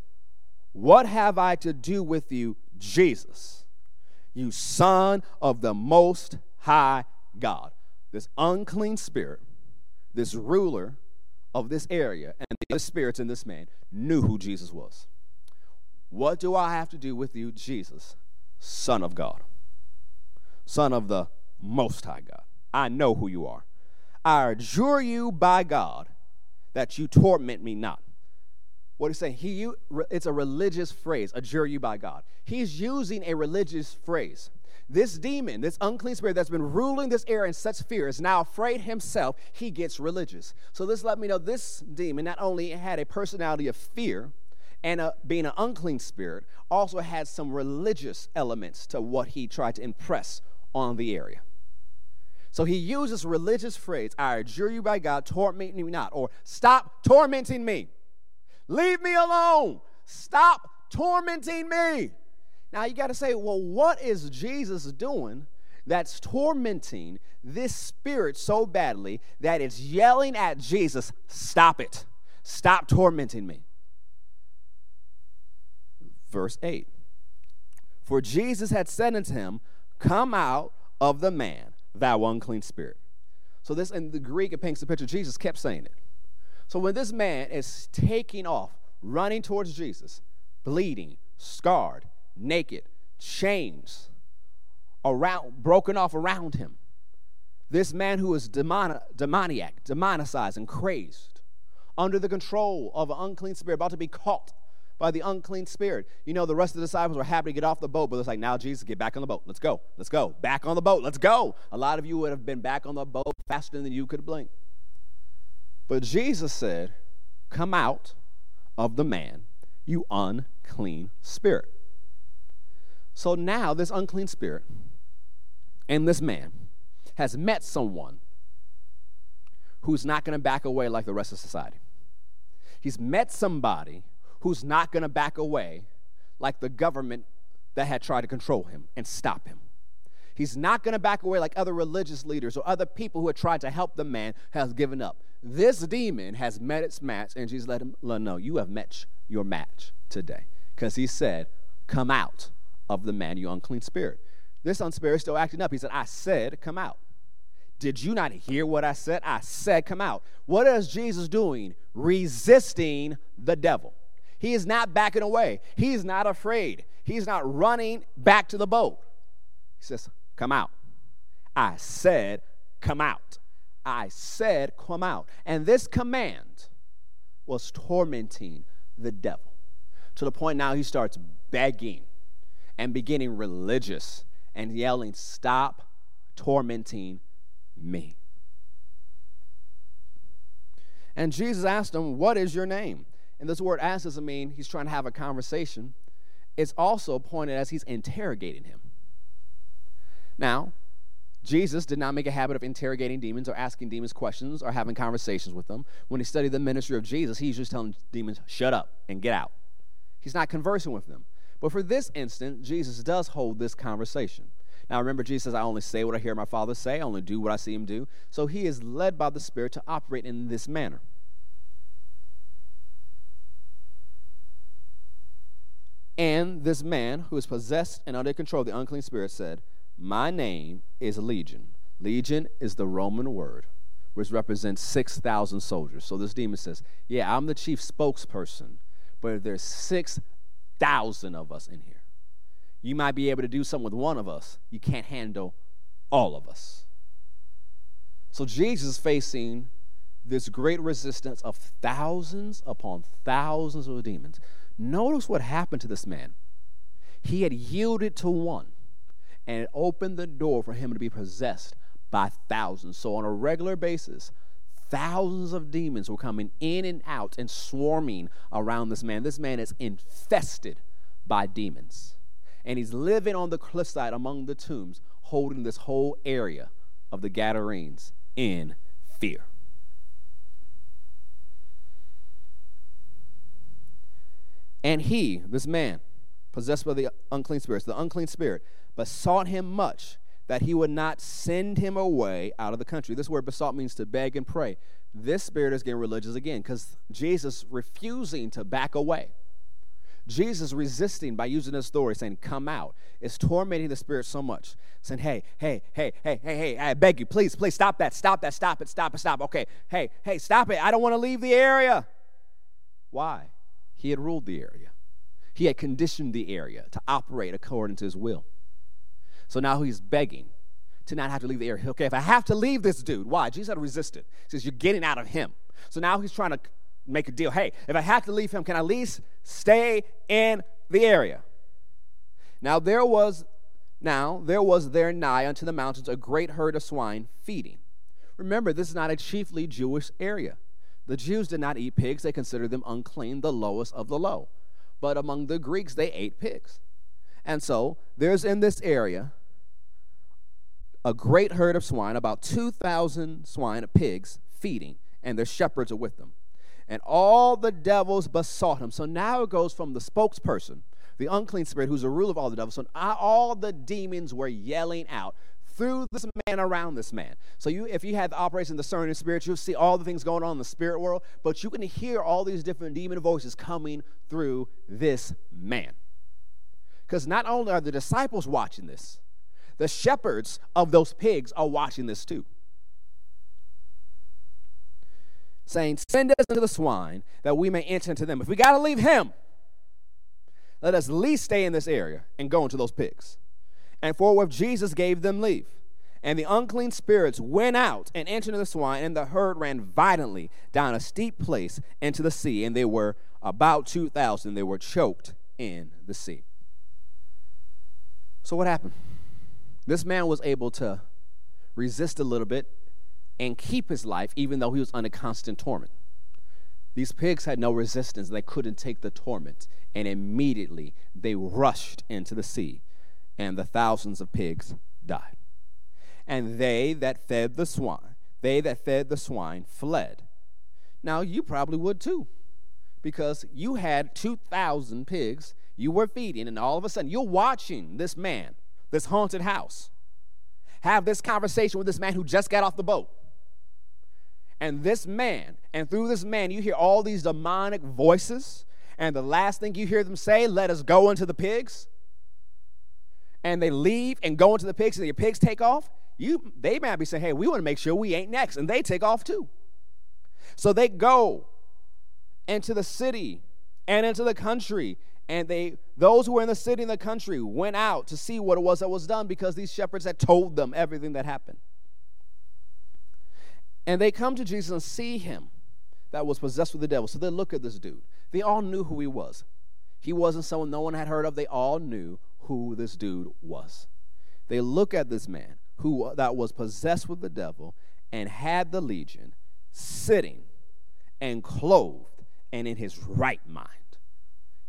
What have I to do with you, Jesus, you son of the most high God? This unclean spirit, this ruler of this area, and the spirits in this man knew who Jesus was. What do I have to do with you, Jesus, Son of God, Son of the Most High God? I know who you are. I adjure you by God that you torment me not. What he's saying, he, it's a religious phrase, adjure you by God. He's using a religious phrase. This demon, this unclean spirit that's been ruling this area in such fear, is now afraid himself. He gets religious. So this let me know this demon not only had a personality of fear and a, being an unclean spirit, also had some religious elements to what he tried to impress on the area. So he uses religious phrase, I adjure you by God, torment me not, or stop tormenting me. Leave me alone. Stop tormenting me. Now you got to say, well, what is Jesus doing that's tormenting this spirit so badly that it's yelling at Jesus, stop it. Stop tormenting me. Verse 8 For Jesus had said unto him, Come out of the man, thou unclean spirit. So, this in the Greek, it paints the picture. Jesus kept saying it. So, when this man is taking off, running towards Jesus, bleeding, scarred, naked, chains around, broken off around him, this man who is demoni- demoniac, demonicized, and crazed, under the control of an unclean spirit, about to be caught by the unclean spirit. You know, the rest of the disciples were happy to get off the boat, but it's like, now, Jesus, get back on the boat. Let's go. Let's go. Back on the boat. Let's go. A lot of you would have been back on the boat faster than you could blink. But Jesus said, Come out of the man, you unclean spirit. So now, this unclean spirit and this man has met someone who's not going to back away like the rest of society. He's met somebody who's not going to back away like the government that had tried to control him and stop him. He's not going to back away like other religious leaders or other people who had tried to help the man has given up. This demon has met its match, and Jesus let him, let him know, You have met your match today. Because he said, Come out of the man, you unclean spirit. This unclean is still acting up. He said, I said, Come out. Did you not hear what I said? I said, Come out. What is Jesus doing? Resisting the devil. He is not backing away. He's not afraid. He's not running back to the boat. He says, Come out. I said, Come out. I said, Come out. And this command was tormenting the devil to the point now he starts begging and beginning religious and yelling, Stop tormenting me. And Jesus asked him, What is your name? And this word ask doesn't mean he's trying to have a conversation. It's also pointed as he's interrogating him. Now, Jesus did not make a habit of interrogating demons or asking demons questions or having conversations with them. When he studied the ministry of Jesus, he's just telling demons, shut up and get out. He's not conversing with them. But for this instant, Jesus does hold this conversation. Now remember, Jesus says, I only say what I hear my Father say, I only do what I see him do. So he is led by the Spirit to operate in this manner. And this man who is possessed and under control of the unclean spirit said, My name is Legion. Legion is the Roman word, which represents 6,000 soldiers. So this demon says, Yeah, I'm the chief spokesperson, but there's 6,000 of us in here. You might be able to do something with one of us, you can't handle all of us. So Jesus is facing this great resistance of thousands upon thousands of demons. Notice what happened to this man. He had yielded to one, and it opened the door for him to be possessed by thousands. So, on a regular basis, thousands of demons were coming in and out and swarming around this man. This man is infested by demons. And he's living on the cliffside among the tombs, holding this whole area of the Gadarenes in fear. And he, this man, possessed by the unclean spirits, the unclean spirit, besought him much that he would not send him away out of the country. This word besought means to beg and pray. This spirit is getting religious again because Jesus refusing to back away. Jesus resisting by using this story, saying, Come out, is tormenting the spirit so much. Saying, Hey, hey, hey, hey, hey, hey, I beg you, please, please stop that, stop that, stop it, stop it, stop. Okay, hey, hey, stop it. I don't want to leave the area. Why? He had ruled the area, he had conditioned the area to operate according to his will. So now he's begging to not have to leave the area. Okay, if I have to leave this dude, why? Jesus had resisted. He says, You're getting out of him. So now he's trying to make a deal. Hey, if I have to leave him, can I at least stay in the area? Now there was now there was there nigh unto the mountains a great herd of swine feeding. Remember, this is not a chiefly Jewish area. The Jews did not eat pigs, they considered them unclean, the lowest of the low. But among the Greeks, they ate pigs. And so there's in this area a great herd of swine, about 2,000 swine, pigs, feeding, and their shepherds are with them. And all the devils besought him. So now it goes from the spokesperson, the unclean spirit, who's the ruler of all the devils. So all the demons were yelling out through this man around this man. So you, if you had the operation discerning spirit, you'll see all the things going on in the spirit world, but you can hear all these different demon voices coming through this man. Because not only are the disciples watching this, the shepherds of those pigs are watching this too. Saying, Send us into the swine that we may enter into them. If we got to leave him, let us at least stay in this area and go into those pigs. And forthwith Jesus gave them leave. And the unclean spirits went out and entered into the swine, and the herd ran violently down a steep place into the sea, and they were about 2,000. They were choked in the sea. So, what happened? This man was able to resist a little bit and keep his life, even though he was under constant torment. These pigs had no resistance, they couldn't take the torment, and immediately they rushed into the sea, and the thousands of pigs died. And they that fed the swine, they that fed the swine fled. Now, you probably would too, because you had 2,000 pigs you were feeding, and all of a sudden you're watching this man, this haunted house, have this conversation with this man who just got off the boat. And this man, and through this man, you hear all these demonic voices, and the last thing you hear them say, let us go into the pigs. And they leave and go into the pigs, and the pigs take off. You, they might be saying, hey, we want to make sure we ain't next. And they take off too. So they go into the city and into the country and they those who were in the city and the country went out to see what it was that was done because these shepherds had told them everything that happened and they come to jesus and see him that was possessed with the devil so they look at this dude they all knew who he was he wasn't someone no one had heard of they all knew who this dude was they look at this man who that was possessed with the devil and had the legion sitting and clothed and in his right mind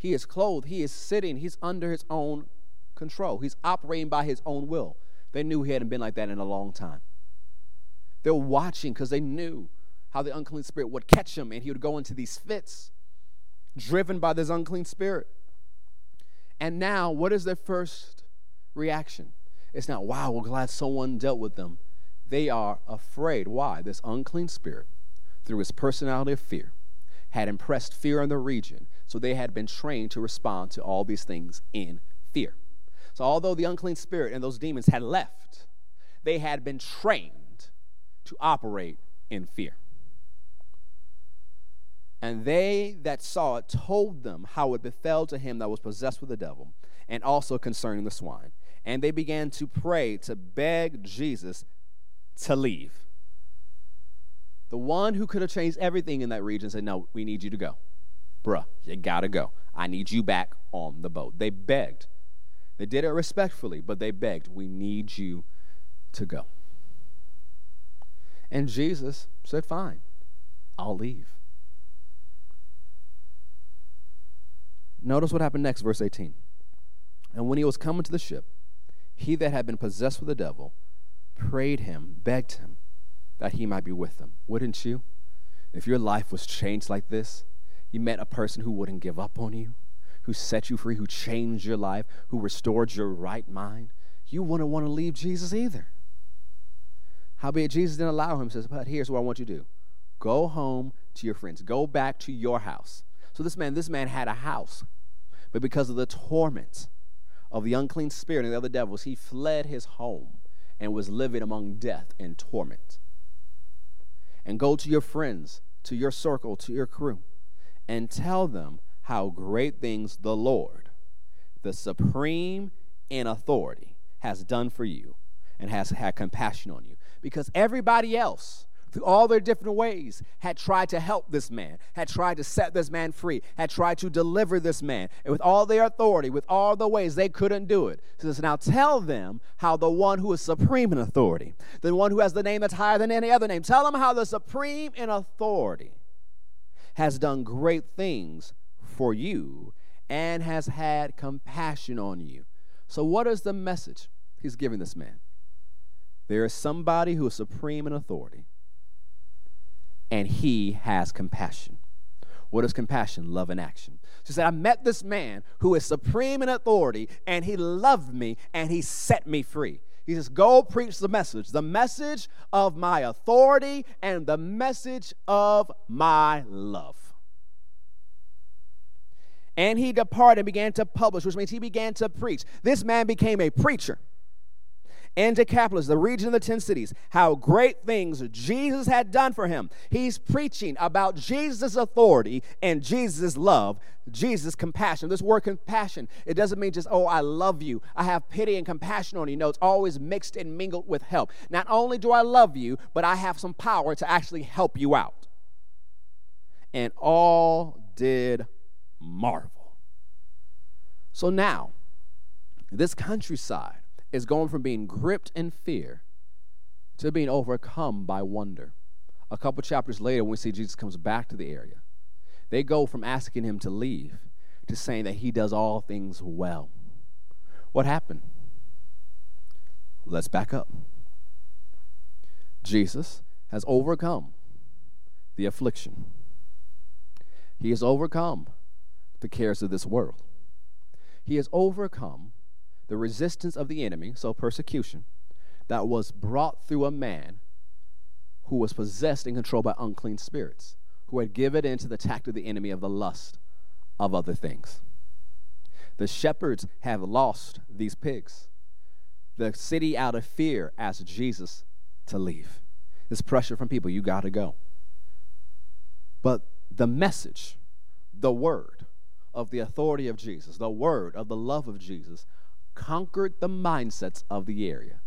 he is clothed, he is sitting, he's under his own control. He's operating by his own will. They knew he hadn't been like that in a long time. They're watching because they knew how the unclean spirit would catch him and he would go into these fits, driven by this unclean spirit. And now, what is their first reaction? It's not, wow, we're glad someone dealt with them. They are afraid. Why? This unclean spirit, through his personality of fear, had impressed fear in the region so they had been trained to respond to all these things in fear. So, although the unclean spirit and those demons had left, they had been trained to operate in fear. And they that saw it told them how it befell to him that was possessed with the devil, and also concerning the swine. And they began to pray to beg Jesus to leave. The one who could have changed everything in that region said, No, we need you to go bruh, you gotta go. I need you back on the boat. They begged. They did it respectfully, but they begged, we need you to go. And Jesus said, fine, I'll leave. Notice what happened next, verse 18. And when he was coming to the ship, he that had been possessed with the devil prayed him, begged him that he might be with them. Wouldn't you? If your life was changed like this, you met a person who wouldn't give up on you, who set you free, who changed your life, who restored your right mind. You wouldn't want to leave Jesus either. Howbeit, Jesus didn't allow him. Says, But here's what I want you to do go home to your friends, go back to your house. So this man, this man had a house, but because of the torment of the unclean spirit and the other devils, he fled his home and was living among death and torment. And go to your friends, to your circle, to your crew and tell them how great things the Lord, the supreme in authority, has done for you and has had compassion on you. Because everybody else, through all their different ways, had tried to help this man, had tried to set this man free, had tried to deliver this man. And with all their authority, with all the ways, they couldn't do it. So says, now tell them how the one who is supreme in authority, the one who has the name that's higher than any other name, tell them how the supreme in authority has done great things for you and has had compassion on you. So, what is the message he's giving this man? There is somebody who is supreme in authority, and he has compassion. What is compassion? Love in action. She said, I met this man who is supreme in authority, and he loved me, and he set me free. He says, Go preach the message, the message of my authority and the message of my love. And he departed and began to publish, which means he began to preach. This man became a preacher. And Decapolis, the region of the ten cities, how great things Jesus had done for him. He's preaching about Jesus' authority and Jesus' love, Jesus' compassion. This word compassion, it doesn't mean just, oh, I love you. I have pity and compassion on you. No, it's always mixed and mingled with help. Not only do I love you, but I have some power to actually help you out. And all did marvel. So now, this countryside is going from being gripped in fear to being overcome by wonder. A couple chapters later, when we see Jesus comes back to the area, they go from asking him to leave to saying that he does all things well. What happened? Let's back up. Jesus has overcome the affliction. He has overcome the cares of this world. He has overcome the resistance of the enemy, so persecution, that was brought through a man who was possessed and controlled by unclean spirits, who had given in to the attack of the enemy of the lust of other things. The shepherds have lost these pigs. The city, out of fear, asked Jesus to leave. This pressure from people, you got to go. But the message, the word of the authority of Jesus, the word of the love of Jesus, conquered the mindsets of the area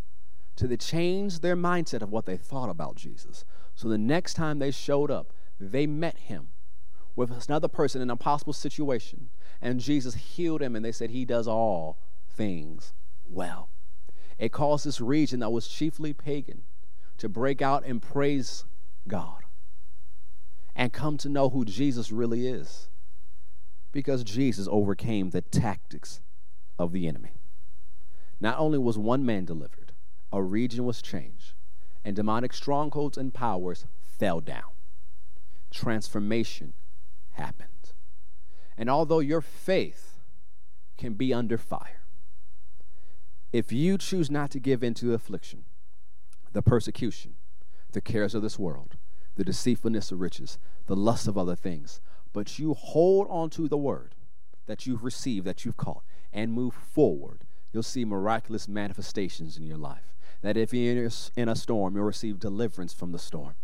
to the change their mindset of what they thought about Jesus. So the next time they showed up, they met him with another person in an impossible situation, and Jesus healed him, and they said, He does all things well. It caused this region that was chiefly pagan to break out and praise God and come to know who Jesus really is because Jesus overcame the tactics of the enemy. Not only was one man delivered, a region was changed, and demonic strongholds and powers fell down. Transformation happened. And although your faith can be under fire, if you choose not to give in to affliction, the persecution, the cares of this world, the deceitfulness of riches, the lust of other things, but you hold on to the word that you've received, that you've caught, and move forward, you'll see miraculous manifestations in your life. That if you're in a storm, you'll receive deliverance from the storm.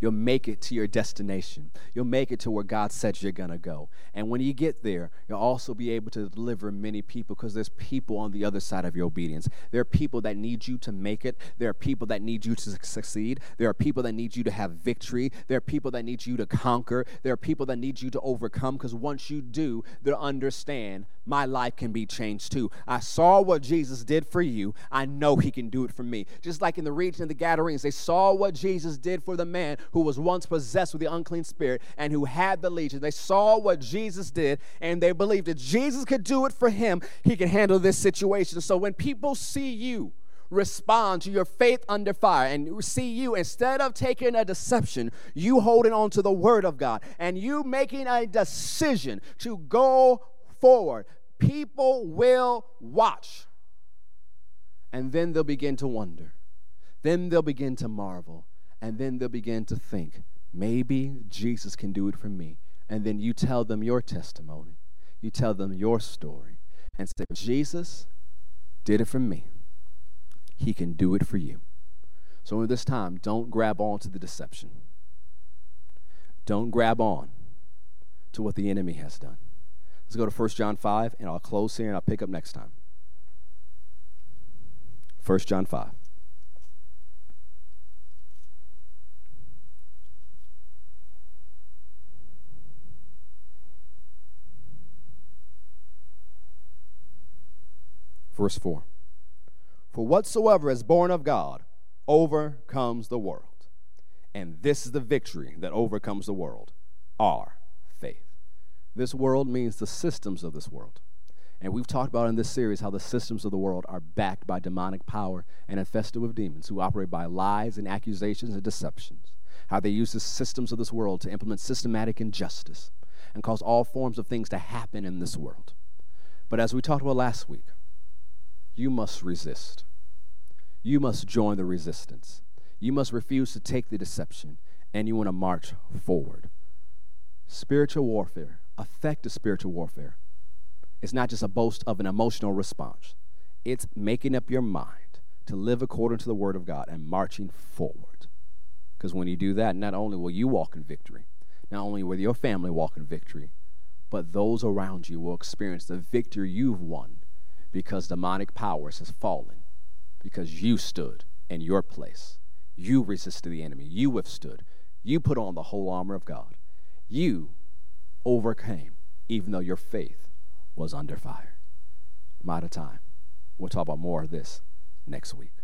You'll make it to your destination. You'll make it to where God said you're going to go. And when you get there, you'll also be able to deliver many people because there's people on the other side of your obedience. There are people that need you to make it. There are people that need you to succeed. There are people that need you to have victory. There are people that need you to conquer. There are people that need you to overcome because once you do, they'll understand my life can be changed too. I saw what Jesus did for you. I know he can do it for me. Just like in the region of the Gadarenes, they saw what Jesus did for the man who was once possessed with the unclean spirit and who had the legion. They saw what Jesus did and they believed that Jesus could do it for him. He can handle this situation. So when people see you, respond to your faith under fire and see you instead of taking a deception, you holding on to the word of God and you making a decision to go forward, people will watch. And then they'll begin to wonder. Then they'll begin to marvel. And then they'll begin to think, maybe Jesus can do it for me. And then you tell them your testimony. You tell them your story and say, Jesus did it for me. He can do it for you. So in this time, don't grab on to the deception. Don't grab on to what the enemy has done. Let's go to 1 John 5, and I'll close here and I'll pick up next time. 1 John 5. Verse 4 For whatsoever is born of God overcomes the world. And this is the victory that overcomes the world our this world means the systems of this world. And we've talked about in this series how the systems of the world are backed by demonic power and infested with demons who operate by lies and accusations and deceptions. How they use the systems of this world to implement systematic injustice and cause all forms of things to happen in this world. But as we talked about last week, you must resist. You must join the resistance. You must refuse to take the deception, and you want to march forward. Spiritual warfare, effective spiritual warfare, is not just a boast of an emotional response, it's making up your mind to live according to the Word of God and marching forward. Because when you do that, not only will you walk in victory, not only will your family walk in victory, but those around you will experience the victory you've won because demonic powers has fallen, because you stood in your place. You resisted the enemy. You withstood. You put on the whole armor of God. You overcame, even though your faith was under fire. I'm out of time. We'll talk about more of this next week.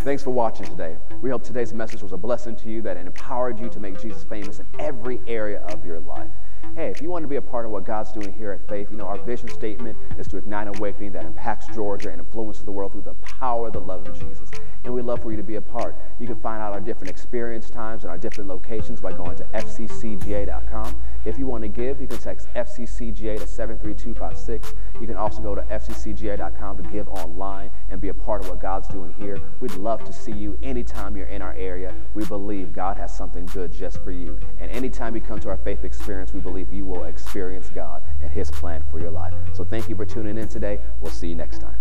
Thanks for watching today. We hope today's message was a blessing to you that empowered you to make Jesus famous in every area of your life hey, if you want to be a part of what God's doing here at Faith, you know, our vision statement is to ignite an awakening that impacts Georgia and influences the world through the power the love of Jesus. And we'd love for you to be a part. You can find out our different experience times and our different locations by going to fccga.com. If you want to give, you can text FCCGA to 73256. You can also go to FCCGA.com to give online and be a part of what God's doing here. We'd love to see you anytime you're in our area. We believe God has something good just for you. And anytime you come to our faith experience, we believe you will experience God and His plan for your life. So thank you for tuning in today. We'll see you next time.